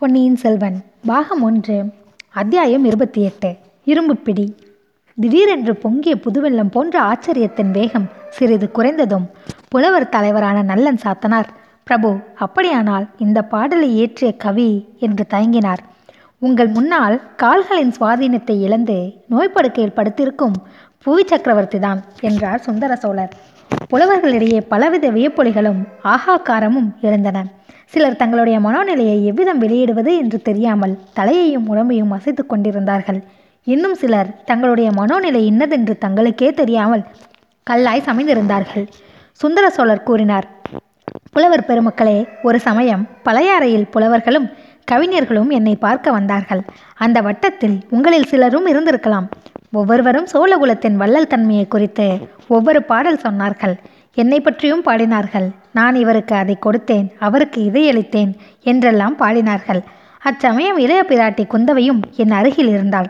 பொன்னியின் செல்வன் பாகம் ஒன்று அத்தியாயம் இருபத்தி எட்டு இரும்புப்பிடி. திடீரென்று பொங்கிய புதுவெள்ளம் போன்ற ஆச்சரியத்தின் வேகம் சிறிது குறைந்ததும் புலவர் தலைவரான நல்லன் சாத்தனார் பிரபு அப்படியானால் இந்த பாடலை இயற்றிய கவி என்று தயங்கினார். உங்கள் முன்னால் கால்களின் சுவாதீனத்தை இழந்து நோய்ப்படுக்கையில் படுத்திருக்கும் புவி சக்கரவர்த்தி தான் என்றார் சுந்தர சோழர். புலவர்களிடையே பலவித வியப்பொலிகளும் ஆகாக்காரமும் இருந்தன. சிலர் தங்களுடைய மனோநிலையை எவ்விதம் வெளியிடுவது என்று தெரியாமல் தலையையும் உடம்பையும் அசைத்து கொண்டிருந்தார்கள். இன்னும் சிலர் தங்களுடைய மனோநிலை இன்னதென்று தங்களுக்கே தெரியாமல் கல்லாய் சமைந்திருந்தார்கள். சுந்தர சோழர் கூறினார் புலவர் பெருமக்களே ஒரு சமயம் பழையாறையில் புலவர்களும் கவிஞர்களும் என்னை பார்க்க வந்தார்கள். அந்த வட்டத்தில் உங்களில் சிலரும் இருந்திருக்கலாம். ஒவ்வொருவரும் சோழகுலத்தின் வள்ளல் தன்மையை குறித்து ஒவ்வொரு பாடல் சொன்னார்கள். என்னை பற்றியும் பாடினார்கள். நான் இவருக்கு அதை கொடுத்தேன் அவருக்கு இதை அளித்தேன் என்றெல்லாம் பாடினார்கள். அச்சமயம் இளைய பிராட்டி குந்தவையும் என் அருகில் இருந்தாள்.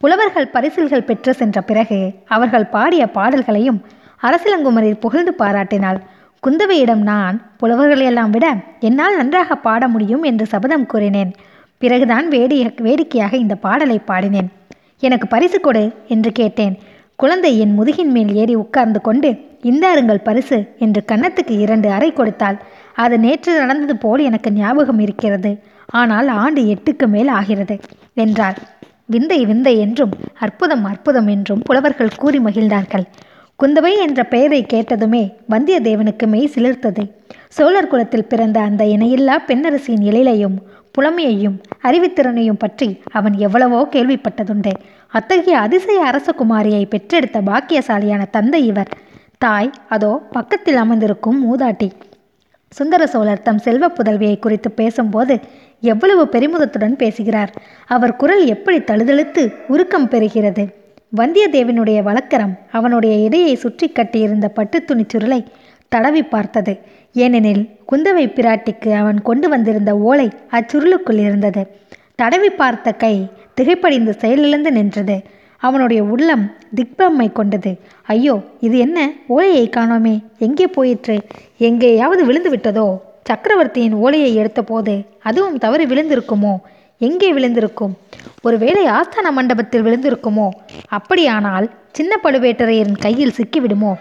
புலவர்கள் பரிசில்கள் பெற்று சென்ற பிறகு அவர்கள் பாடிய பாடல்களையும் அரசிலங்குமரி புகழ்ந்து பாராட்டினாள். குந்தவையிடம் நான் புலவர்களையெல்லாம் விட என்னால் நன்றாக பாட முடியும் என்று சபதம் கூறினேன். பிறகுதான் வேடிய வேடிக்கையாக இந்த பாடலை பாடினேன். எனக்கு பரிசு கொடு என்று கேட்டேன். குழந்தை என் முதுகின் மேல் ஏறி உட்கார்ந்து கொண்டு இந்தாருங்கள் பரிசு என்று கன்னத்துக்கு இரண்டு அறை கொடுத்தாள். அது நேற்று நடந்தது போல் எனக்கு ஞாபகம் இருக்கிறது. ஆனால் ஆண்டு எட்டுக்கு மேல் ஆகிறது என்றார் விந்தை விந்தை என்றும் அற்புதம் அற்புதம் என்றும் புலவர்கள் கூறி மகிழ்ந்தார்கள். குந்தவை என்ற பெயரை கேட்டதுமே வந்தியத்தேவனுக்கு மெய் சிலிர்த்தது. சோழர் குலத்தில் பிறந்த அந்த இணையில்லா பெண்ணரசியின் எழிலையும் புலமையையும் அறிவுத்திறனையும் பற்றி அவன் எவ்வளவோ கேள்விப்பட்டதுண்டு. அத்தகைய அதிசய அரசகுமாரியை பெற்றெடுத்த பாக்கியசாலியான தந்தை இவர். தாய் அதோ பக்கத்தில் அமர்ந்திருக்கும் மூதாட்டி. சுந்தர சோழர் தம் செல்வ புதல்வியை குறித்து பேசும்போது எவ்வளவு பெருமிதத்துடன் பேசுகிறார். அவர் குரல் எப்படி தழுதழுத்து உருக்கம் பெறுகிறது. வந்தியத்தேவனுடைய வழக்கரம் அவனுடைய இடையை சுற்றி கட்டியிருந்த பட்டு துணிச்சுருளை தடவி பார்த்தது. ஏனெனில் குந்தவை பிராட்டிக்கு அவன் கொண்டு வந்திருந்த ஓலை அச்சுருளுக்குள் இருந்தது. தடவி பார்த்த கை திகைப்படைந்து செயலிழந்து நின்றது. அவனுடைய உள்ளம் திக்பம்மை கொண்டது. ஐயோ இது என்ன? ஓலையை காணோமே. எங்கே போயிற்று? எங்கேயாவது விழுந்து விட்டதோ? சக்கரவர்த்தியின் ஓலையை எடுத்தபோது அதுவும் தவறி விழுந்திருக்குமோ? எங்கே விழுந்திருக்கும்? ஒருவேளை ஆஸ்தான மண்டபத்தில் விழுந்திருக்குமோ? அப்படியானால் சின்ன பழுவேட்டரையரின் கையில் சிக்கிவிடுமோ?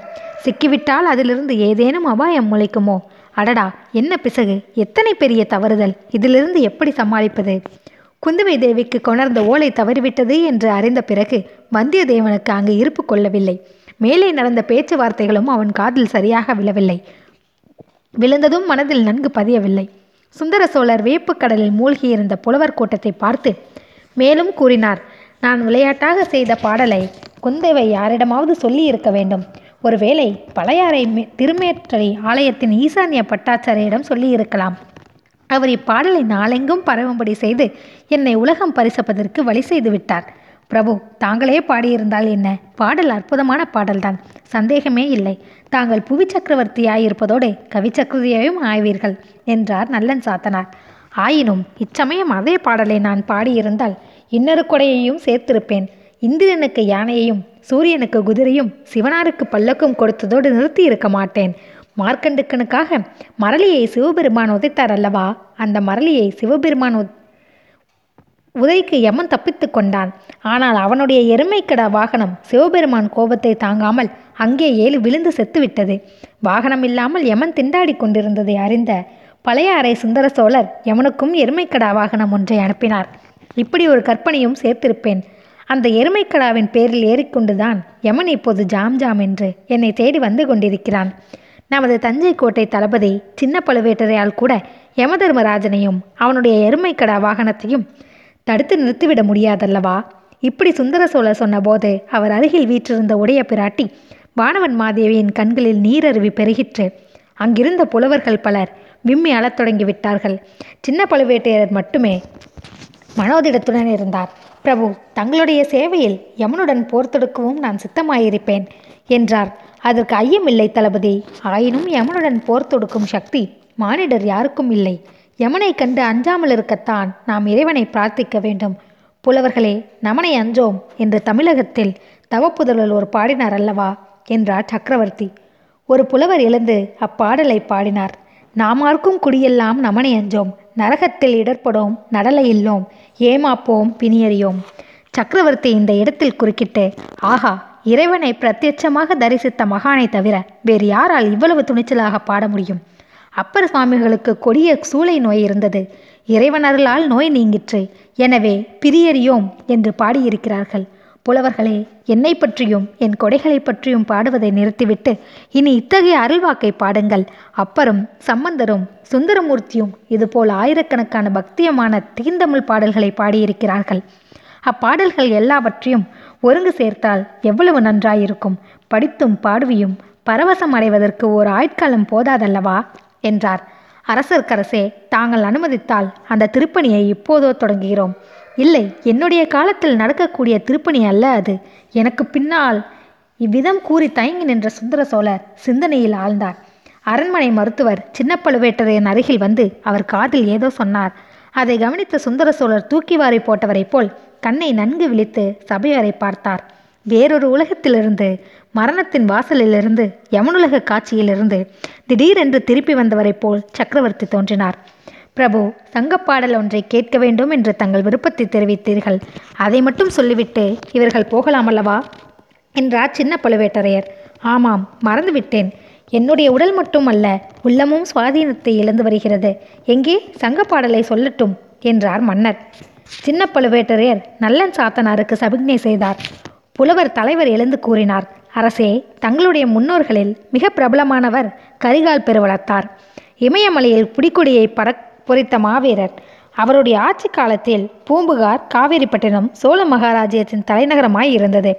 சிக்கிவிட்டால் அதிலிருந்து ஏதேனும் அபாயம் முளைக்குமோ? அடடா என்ன பிசகு? எத்தனை பெரிய தவறுதல்? இதிலிருந்து எப்படி சமாளிப்பது? குந்தவை தேவிக்கு கொணர்ந்த ஓலை தவறிவிட்டது என்று அறிந்த பிறகு வந்தியத்தேவனுக்கு அங்கு இருப்பு கொள்ளவில்லை. மேலே நடந்த பேச்சுவார்த்தைகளும் அவன் காதில் சரியாக விழவில்லை. விழுந்ததும் மனதில் நன்கு பதியவில்லை. சுந்தர சோழர் வேப்புக்கடலில் மூழ்கியிருந்த புலவர் கூட்டத்தை பார்த்து மேலும் கூறினார் நான் விளையாட்டாக செய்த பாடலை குந்தவை யாரிடமாவது சொல்லி இருக்க வேண்டும். ஒருவேளை பழையாறை திருமேற்றலை ஆலயத்தின் ஈசான்ய பட்டாச்சாரியிடம் சொல்லியிருக்கலாம். அவர் இப்பாடலை நாளெங்கும் பரவும்படி செய்து என்னை உலகம் பரிசப்பதற்கு வழி செய்து விட்டார். பிரபு தாங்களே பாடியிருந்தால் என்ன? பாடல் அற்புதமான பாடல்தான். சந்தேகமே இல்லை. தாங்கள் புவி சக்கரவர்த்தியாயிருப்பதோடு கவி சக்கரவர்த்தியாயும் ஆய்வீர்கள் என்றார் நல்லன் சாத்தனார். ஆயினும் இச்சமயம் அதே பாடலை நான் பாடியிருந்தால் இன்னொரு கொடையையும் சேர்த்திருப்பேன். இந்திரனுக்கு யானையையும் சூரியனுக்கு குதிரையும் சிவனாருக்கு பல்லக்கும் கொடுத்ததோடு நிறுத்தி இருக்க மாட்டேன். மார்க்கண்டுக்கனுக்காக மரளியை சிவபெருமான் உதைத்தார் அல்லவா அந்த மரளியை சிவபெருமான் உதைக்கு யமன் தப்பித்து கொண்டான். ஆனால் அவனுடைய எருமைக்கடா வாகனம் சிவபெருமான் கோபத்தை தாங்காமல் அங்கே ஏழு விழுந்து செத்துவிட்டது. வாகனம் இல்லாமல் யமன் திண்டாடி கொண்டிருந்ததை அறிந்த பழைய அறை சுந்தர சோழர் யமனுக்கும் எருமைக்கடா வாகனம் ஒன்றை அனுப்பினார். இப்படி ஒரு கற்பனையும் சேர்த்திருப்பேன். அந்த எருமைக்கடாவின் பேரில் ஏறிக்கொண்டுதான் யமன் இப்போது ஜாம் ஜாம் என்று என்னை தேடி வந்து கொண்டிருக்கிறான். நமது தஞ்சை கோட்டை தளபதி சின்ன பழுவேட்டரையால் கூட யமதர்மராஜனையும் அவனுடைய எருமைக்கடா வாகனத்தையும் தடுத்து நிறுத்திவிட முடியாதல்லவா? இப்படி சுந்தர சோழர் சொன்னபோது அவர் அருகில் வீற்றிருந்த உடைய பிராட்டி வானவன் மாதேவியின் கண்களில் நீரருவி பெருகிற்று. அங்கிருந்த புலவர்கள் பலர் விம்மி அழத் தொடங்கிவிட்டார்கள் சின்ன பழுவேட்டையர் மட்டுமே மனோதிடத்துடன் இருந்தார். பிரபு தங்களுடைய சேவையில் யமனுடன் போர் தொடுக்கவும் நான் சித்தமாயிருப்பேன் என்றார். அதற்கு ஐயமில்லை தளபதி. ஆயினும் யமனுடன் போர் தொடுக்கும் சக்தி மானிடர் யாருக்கும் இல்லை. யமனை கண்டு அஞ்சாமல் இருக்கத்தான் நாம் இறைவனை பிரார்த்திக்க வேண்டும். புலவர்களே நமனை அஞ்சோம் என்று தமிழகத்தில் தவப்புதல்வர் ஒரு பாடினார் அல்லவா? என்றார் சக்கரவர்த்தி. ஒரு புலவர் எழுந்து அப்பாடலை பாடினார். நாமார்க்கும் குடியெல்லாம் நமனை அஞ்சோம். நரகத்தில் இடர்படோம் நடலை இல்லோம். ஏமாப்போம் பிணியறியோம். சக்கரவர்த்தி இந்த இடத்தில் குறுக்கிட்டு ஆஹா இறைவனை பிரத்யட்சமாக தரிசித்த மகானை தவிர வேறு யாரால் இவ்வளவு துணிச்சலாக பாட முடியும்? அப்பர் சுவாமிகளுக்கு கொடிய சூளை நோய் இருந்தது. இறைவனர்களால் நோய் நீங்கிற்று. எனவே பிரியறியோம் என்று பாடியிருக்கிறார்கள். புலவர்களே என்னை பற்றியும் என் கொடைகளை பற்றியும் பாடுவதை நிறுத்திவிட்டு இனி இத்தகைய அருள்வாக்கை பாடுங்கள். அப்பரும் சம்பந்தரும் சுந்தரமூர்த்தியும் இதுபோல் ஆயிரக்கணக்கான பக்தியமான தீந்தமிழ் பாடல்களை பாடியிருக்கிறார்கள். அப்பாடல்கள் எல்லாவற்றையும் ஒருங்கு சேர்த்தால் எவ்வளவு நன்றாயிருக்கும்? படித்தும் பாடுவியும் பரவசம் அடைவதற்கு ஒரு ஆட்காலம் போதாதல்லவா? என்றார். அரசர்க்கரசே தாங்கள் அனுமதித்தால் அந்த திருப்பணியை இப்போதோ தொடங்குகிறோம். இல்லை என்னுடைய காலத்தில் நடக்கக்கூடிய திருப்பணி அல்ல அது. எனக்கு பின்னால் இவ்விதம் கூறி தயங்கி நின்ற சுந்தர சோழர் சிந்தனையில் ஆழ்ந்தார். அரண்மனை மருத்துவர் சின்ன பழுவேட்டரையன் அருகில் வந்து அவர் காதில் ஏதோ சொன்னார். அதை கவனித்த சுந்தர சோழர் தூக்கி வாரி போட்டவரைப் போல் கண்ணை நன்கு விழித்து சபையாரை பார்த்தார். வேறொரு உலகத்திலிருந்து மரணத்தின் வாசலிலிருந்து யமனுலக காட்சியிலிருந்து திடீரென்று திருப்பி வந்தவரைப் போல் சக்கரவர்த்தி தோன்றினார். பிரபு சங்கப்பாடல் ஒன்றை கேட்க வேண்டும் என்று தங்கள் விருப்பத்தை தெரிவித்தீர்கள். அதை மட்டும் சொல்லிவிட்டு இவர்கள் போகலாமல்லவா என்றார் சின்ன பழுவேட்டரையர். ஆமாம் மறந்துவிட்டேன். என்னுடைய உடல் மட்டும் அல்ல உள்ளமும் சுவாதீனத்தை இழந்து வருகிறது. எங்கே? சங்கப்பாடலை சொல்லட்டும் என்றார் மன்னர். சின்ன பழுவேட்டரையர் நல்லன் சாத்தனாருக்கு சபிக்ஞை செய்தார். புலவர் தலைவர் எழுந்து கூறினார் அரசே தங்களுடைய முன்னோர்களில் மிக பிரபலமானவர் கரிகால் பெருவளத்தார். இமயமலையில் புடிக்கொடியை பட பொறித்த மாவீரர். அவருடைய ஆட்சி காலத்தில் பூம்புகார் காவேரிப்பட்டினம் சோழ மகாராஜ்யத்தின் தலைநகரமாய் இருந்தது.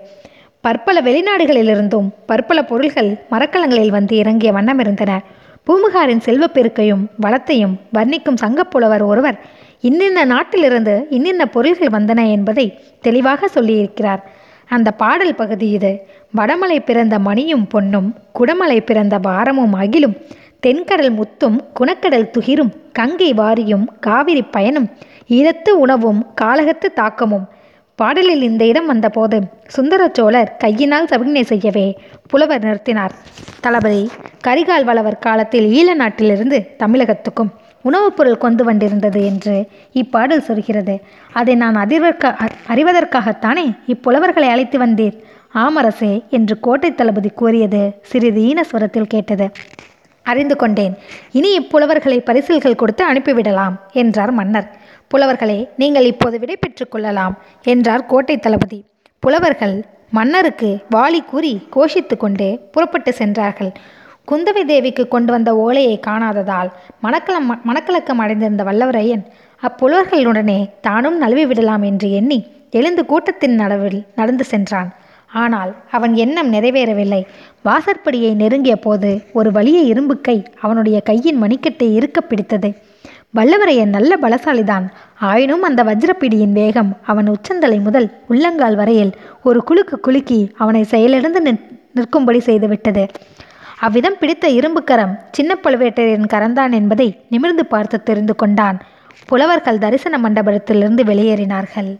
பற்பல வெளிநாடுகளிலிருந்தும் பற்பல பொருள்கள் மரக்கலங்களில் வந்து இறங்கிய வண்ணம் இருந்தன. பூம்புகாரின் செல்வப்பெருக்கையும் வளத்தையும் வர்ணிக்கும் சங்கப்புலவர் ஒருவர் இன்னின்ன நாட்டிலிருந்து இன்னின்ன பொருள்கள் வந்தன என்பதை தெளிவாக சொல்லியிருக்கிறார். அந்த பாடல் பகுதி இது. வடமலை பிறந்த மணியும் பொன்னும் குடமலை பிறந்த பாரமும் அகிலும் தென்கடல் முத்தும் குணக்கடல் துகிரும் கங்கை வாரியும் காவிரி பயனும் ஈரத்து உணவும் காலகத்து தாக்கமும். பாடலில் இந்த இடம் வந்தபோது சுந்தர சோழர் கையினால் சபிக்ஞை செய்யவே புலவர் நிறுத்தினார். தளபதி கரிகால் வளவர் காலத்தில் ஈழ நாட்டிலிருந்து தமிழகத்துக்கும் உணவுப் பொருள் கொண்டு வந்திருந்தது என்று இப்பாடல் சொல்கிறது. அதை நான் அதிர்வற்க அறிவதற்காகத்தானே இப்புலவர்களை அழைத்து வந்தீர் ஆமரசே என்று கோட்டை தளபதி கூறியது சிறிது ஈனஸ்வரத்தில் கேட்டது. அறிந்து கொண்டேன். இனி இப்புலவர்களை பரிசில்கள் கொடுத்து அனுப்பிவிடலாம் என்றார் மன்னர். புலவர்களே நீங்கள் இப்போது விடை பெற்றுக் கொள்ளலாம் என்றார் கோட்டை தளபதி. புலவர்கள் மன்னருக்கு வாளி கூறி கோஷித்து கொண்டு புறப்பட்டு சென்றார்கள். குந்தவை தேவிக்கு கொண்டு வந்த ஓலையை காணாததால் மணக்கலம் மனக்கலக்கம் அடைந்திருந்த வல்லவரையன் அப்புலவர்களுடனே தானும் நழுவி விடலாம் என்று எண்ணி எழுந்து கூட்டத்தின் நடுவில் நடந்து சென்றான். ஆனால் அவன் எண்ணம் நிறைவேறவில்லை. வாசற்படியை நெருங்கிய போது ஒரு வலிய இரும்பு கை அவனுடைய கையின் மணிக்கட்டை இருக்க பிடித்தது. வல்லவரையன் நல்ல பலசாலிதான். ஆயினும் அந்த வஜ்ரப்பிடியின் வேகம் அவன் உச்சந்தலை முதல் உள்ளங்கால் வரையில் ஒரு குலுக்கு குலுக்கி அவனை செயலிழந்து நிற்கும்படி செய்துவிட்டது. அவ்விதம் பிடித்த இரும்பு கரம் சின்ன பழுவேட்டரையன் கரந்தான் என்பதை நிமிர்ந்து பார்த்து தெரிந்து கொண்டான். புலவர்கள் தரிசன மண்டபத்திலிருந்து வெளியேறினார்கள்.